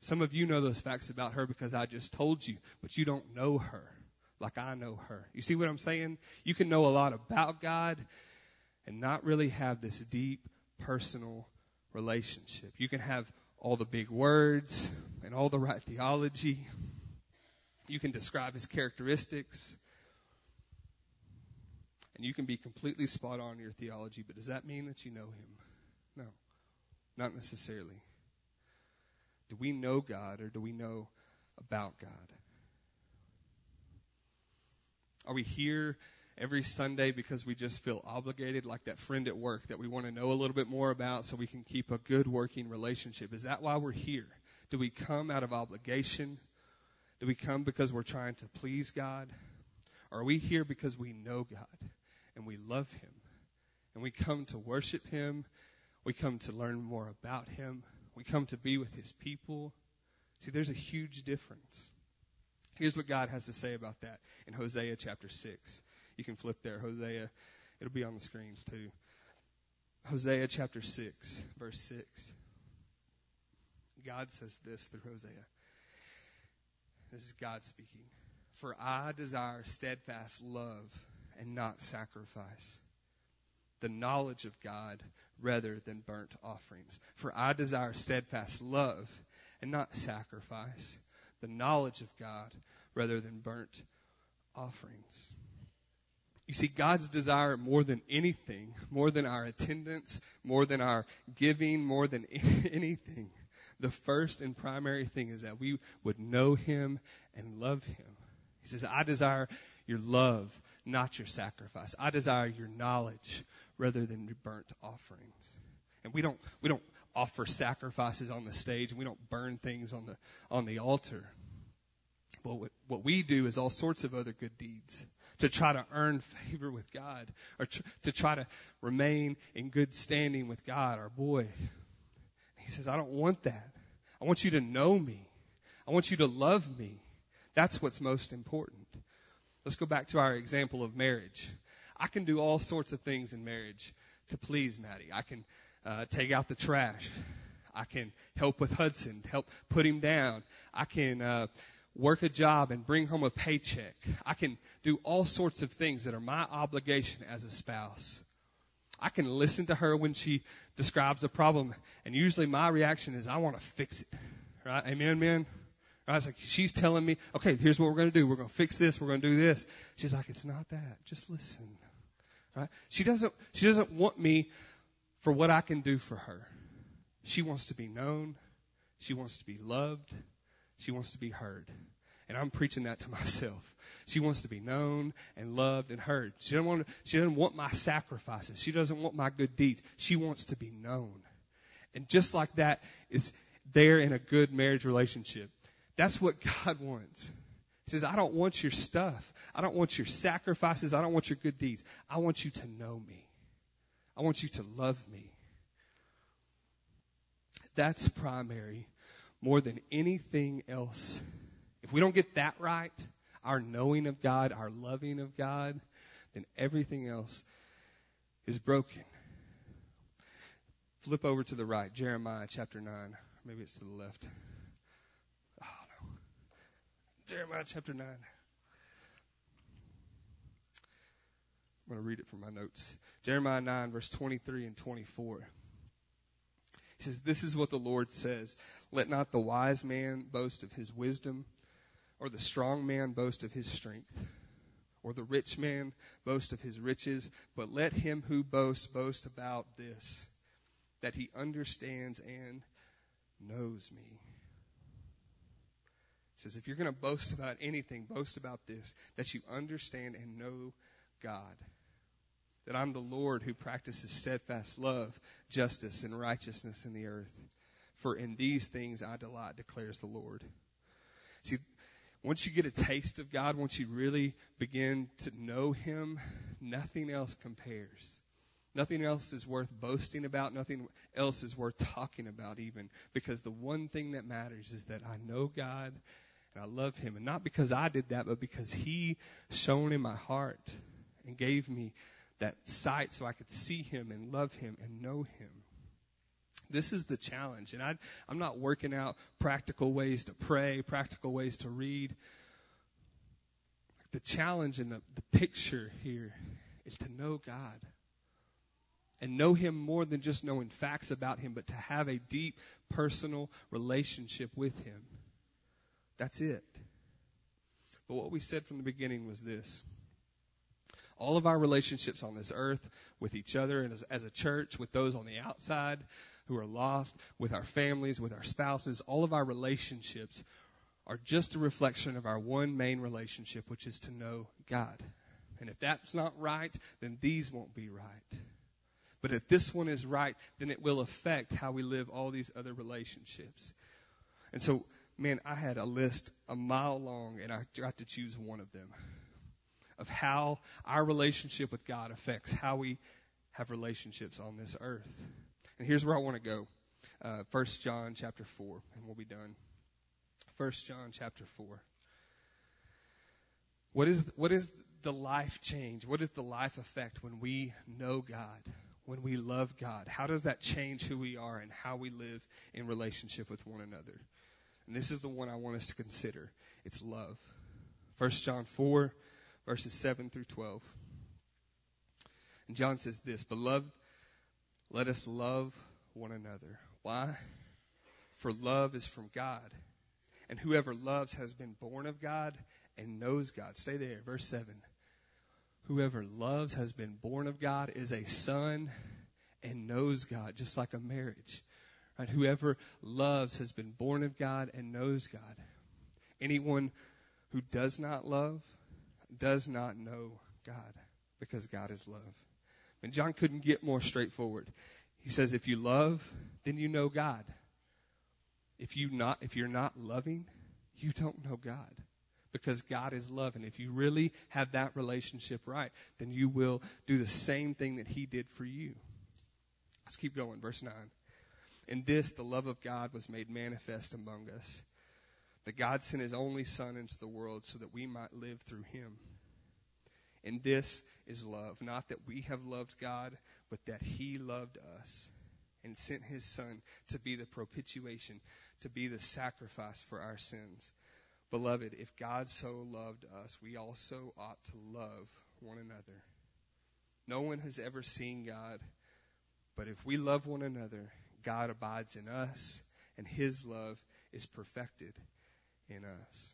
Some of you know those facts about her because I just told you, but you don't know her like I know her. You see what I'm saying? You can know a lot about God and not really have this deep personal relationship. You can have all the big words and all the right theology. You can describe his characteristics. And you can be completely spot on in your theology, but does that mean that you know him? No. Not necessarily. Do we know God or do we know about God? Are we here every Sunday because we just feel obligated, like that friend at work that we want to know a little bit more about so we can keep a good working relationship? Is that why we're here? Do we come out of obligation? Do we come because we're trying to please God? Or are we here because we know God and we love Him and we come to worship Him we come to learn more about Him. We come to be with His people. See, there's a huge difference. Here's what God has to say about that in Hosea chapter 6. You can flip there. Hosea, it'll be on the screens too. Hosea chapter 6, verse 6. God says this through Hosea. This is God speaking. For I desire steadfast love and not sacrifice, the knowledge of God rather than burnt offerings. For I desire steadfast love and not sacrifice, the knowledge of God rather than burnt offerings. You see, God's desire more than anything, more than our attendance, more than our giving, more than *laughs* anything, the first and primary thing is that we would know Him and love Him. He says, I desire your love, not your sacrifice. I desire your knowledge rather than burnt offerings. And we don't we don't offer sacrifices on the stage and we don't burn things on the on the altar. But what, what we do is all sorts of other good deeds to try to earn favor with God or tr- to try to remain in good standing with God, our boy. He says, I don't want that. I want you to know me. I want you to love me. That's what's most important. Let's go back to our example of marriage. I can do all sorts of things in marriage to please Maddie. I can uh, take out the trash. I can help with Hudson, help put him down. I can uh, work a job and bring home a paycheck. I can do all sorts of things that are my obligation as a spouse. I can listen to her when she describes a problem, and usually my reaction is, I want to fix it. Right? Amen, man? I was like, she's telling me, okay, here's what we're going to do. We're going to fix this. We're going to do this. She's like, it's not that. Just listen. Right? She doesn't, she doesn't want me for what I can do for her. She wants to be known. She wants to be loved. She wants to be heard. And I'm preaching that to *laughs* myself. She wants to be known and loved and heard. She doesn't want, she doesn't want my sacrifices. She doesn't want my good deeds. She wants to be known. And just like that is there in a good marriage relationship. That's what *laughs* God wants. He says, I don't want your stuff. I don't want your sacrifices. I don't want your good deeds. I want you to know me. I want you to love me. That's primary more than anything else. If we don't get that right, our knowing of God, our loving of God, then everything else is broken. Flip over to the right, Jeremiah chapter 9. Maybe it's to the left. Jeremiah chapter 9. I'm going to read it from my notes. Jeremiah 9, verse 23 and 24. He says, This is what the Lord says Let not the wise man boast of his wisdom, or the strong man boast of his strength, or the rich man boast of his riches, but let him who boasts boast about this, that he understands and knows me. Says, if you're going to boast about anything, boast about this, that you understand and know God that I'm the Lord who practices steadfast love, justice, and righteousness in the earth. For in these things I delight, declares the Lord. See, once you get a taste of God, once you really begin to know Him, nothing else compares. Nothing else is worth boasting about. Nothing else is worth talking about, even. Because the one thing that matters is that I know God I love Him. And not because I did that, but because He shone in my heart and gave me that sight so I could see him and love him and know him. This is the challenge. And I, I'm not working out practical ways to pray, practical ways to read. The challenge and the, the picture here is to know God and know Him more than just knowing facts about Him, but to have a deep personal relationship with Him. That's it. But what we said from the beginning was this all of our relationships on this earth with each other and as, as, a church, with those on the outside who are lost, with our families, with our spouses, all of our relationships are just a reflection of our one main relationship, which is to know God. And if that's not right, then these won't be right. But if this one is right, then it will affect how we live all these other relationships. And so, man, I had a list a mile long and I got to choose one of them of how our relationship with God affects how we have relationships on this earth. And here's where I want to go. Uh, 1 John chapter 4, and we'll be done. 1 John chapter 4. What is, what is the life change? What is the life effect when we know God, when we love God? How does that change who we are and how we live in relationship with one another? And this is the one I want us to consider. It's love. 1 John 4, verses 7 through 12. And John says this Beloved, let us love one another. Why? For love is from God. And whoever loves has been born of God and knows God. Stay there, verse 7. Whoever loves has been born of God, is a son, and knows God, just like a marriage. Right? Whoever loves has been born of God and knows God. Anyone who does not love does not know God because God is love. And John couldn't get more straightforward. He says, if you love, then you know God. If you not, if you're not loving, you don't know God because God is love. And if you really have that relationship right, then you will do the same thing that He did for you. Let's keep going. Verse 9. In this, the love of God was made manifest among us that God sent his only Son into the world so that we might live through him. And this is love, not that we have loved God, but that he loved us and sent his Son to be the propitiation, to be the sacrifice for our sins. Beloved, if God so loved us, we also ought to love one another. No one has ever seen God, but if we love one another, God abides in us, and his love is perfected in us.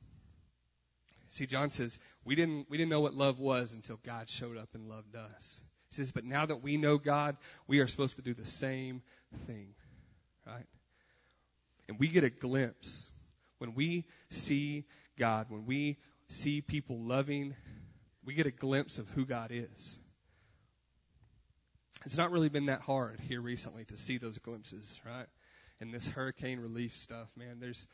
See, John says, we didn't, we didn't know what love was until God showed up and loved us. He says, but now that we know God, we are supposed to do the same thing. Right? And we get a glimpse. When we see God, when we see people loving, we get a glimpse of who God is. It's not really been that hard here recently to see those glimpses, right? And this hurricane relief stuff, man, there's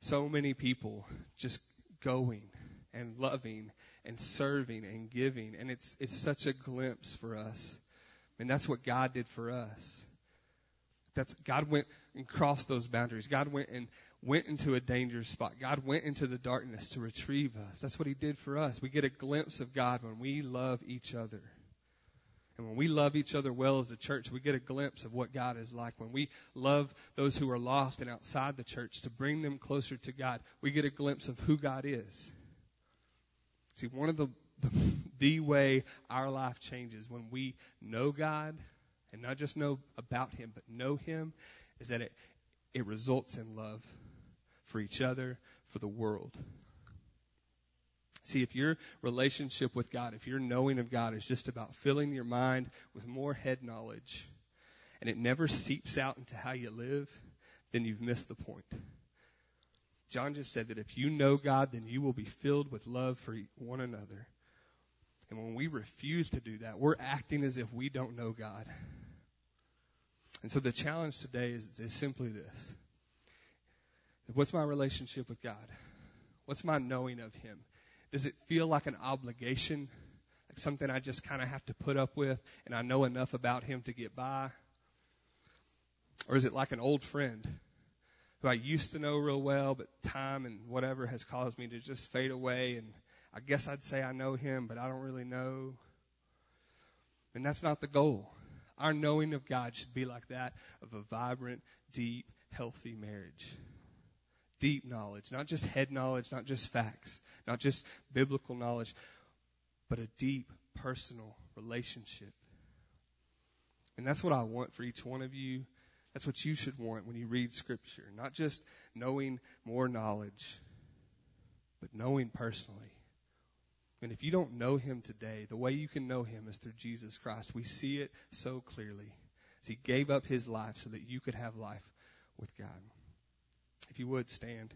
so many people just going and loving and serving and giving. And it's, it's such a glimpse for us. And that's what God did for us. That's, God went and crossed those boundaries. God went and went into a dangerous spot. God went into the darkness to retrieve us. That's what He did for us. We get a glimpse of God when we love each other. And when we love each other well as a church, we get a glimpse of what God is like. When we love those who are lost and outside the church to bring them closer to God, we get a glimpse of who God is. See, one of the, the, the way our life changes when we know God, and not just know about Him, but know Him, is that it, it results in love for each other, for the world. See, if your relationship with God, if your knowing of God is just about filling your mind with more head knowledge, and it never seeps out into how you live, then you've missed the point. John just said that if you know God, then you will be filled with love for one another. And when we refuse to do that, we're acting as if we don't know God. And so the challenge today is, is simply this. What's my relationship with God? What's my knowing of Him? Does it feel like an obligation? Like something I just kind of have to put up with and I know enough about Him to get by? Or is it like an old friend who I used to know real well, but time and whatever has caused me to just fade away. And I guess I'd say I know him, but I don't really know. And that's not the goal. Our knowing of God should be like that of a vibrant, deep, healthy marriage. Deep knowledge, not just head knowledge, not just facts, not just biblical knowledge, but a deep personal relationship. And that's what I want for each one of you that's what you should want when you read Scripture. Not just knowing more knowledge, but knowing personally. And if you don't know Him today, the way you can know Him is through Jesus Christ. We see it so clearly. As He gave up His life so that you could have life with God. If you would stand,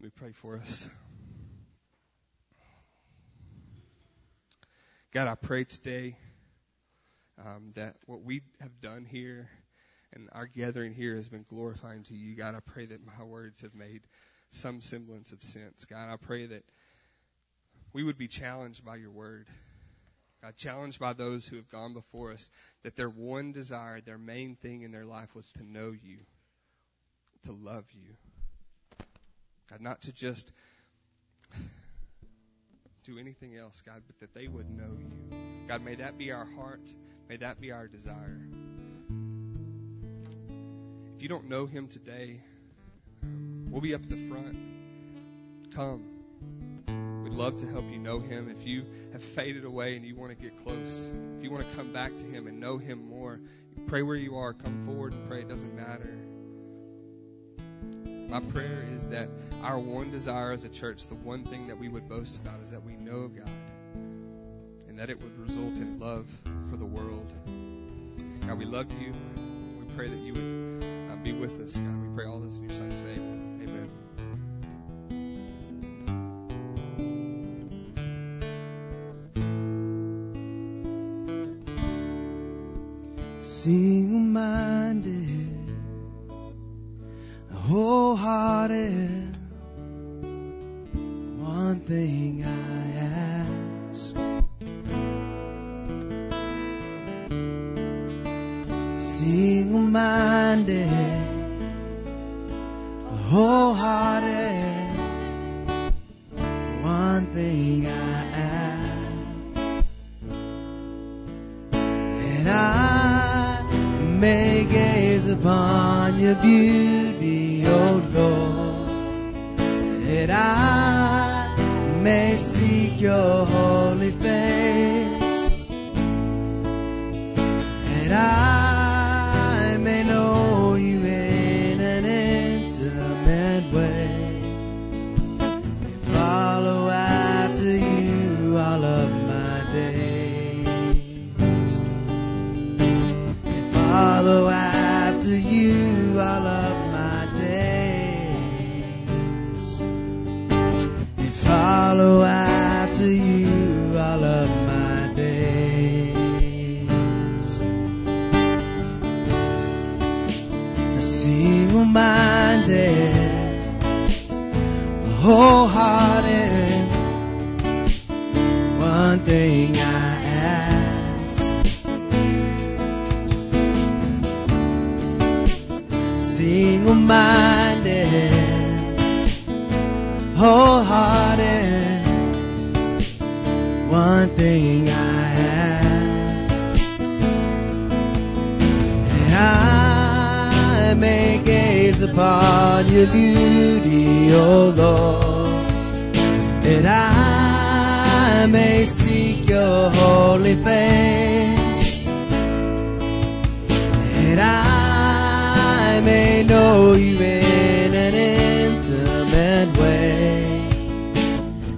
let me pray for us. God, I pray today um, that what we have done here and our gathering here has been glorifying to you. God, I pray that my words have made some semblance of sense. God, I pray that we would be challenged by your word. God, challenged by those who have gone before us, that their one desire, their main thing in their life was to know you, to love you. God, not to just do anything else, God, but that they would know you. God, may that be our heart. May that be our desire. If you don't know him today, we'll be up at the front. Come. We'd love to help you know him. If you have faded away and you want to get close, if you want to come back to him and know him more, pray where you are. Come forward and pray. It doesn't matter. My prayer is that our one desire as a church, the one thing that we would boast about, is that we know God and that it would result in love for the world. God, we love you. We pray that you would uh, be with us, God. We pray all this in your son's name. Single minded, wholehearted. One thing I ask, that I may gaze upon your beauty, O Lord, that I may seek your holy face, that I know you in an intimate way,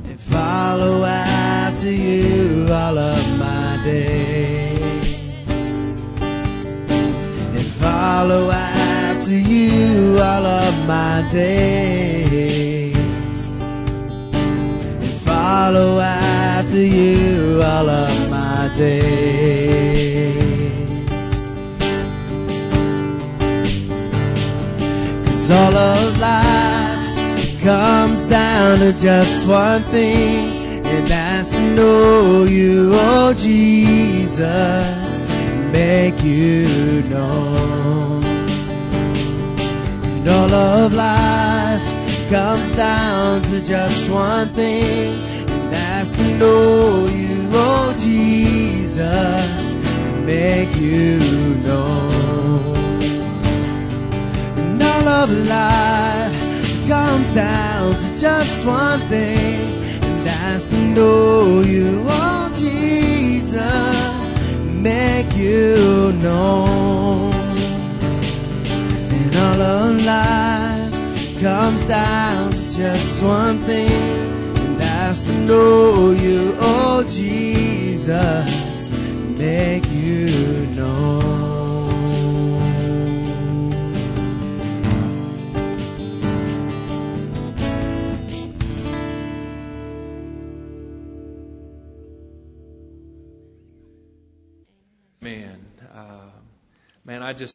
and follow after you all of my days, and follow after you all of my days, and follow after you all of my days. Cause all of life comes down to just one thing, and that's to know you, oh Jesus, make you known. And all of life comes down to just one thing, and that's to know you, oh Jesus, make you known. Of life comes down to just one thing, and that's to know you, oh Jesus, make you known. And all of life comes down to just one thing, and that's to know you, oh Jesus, make you known.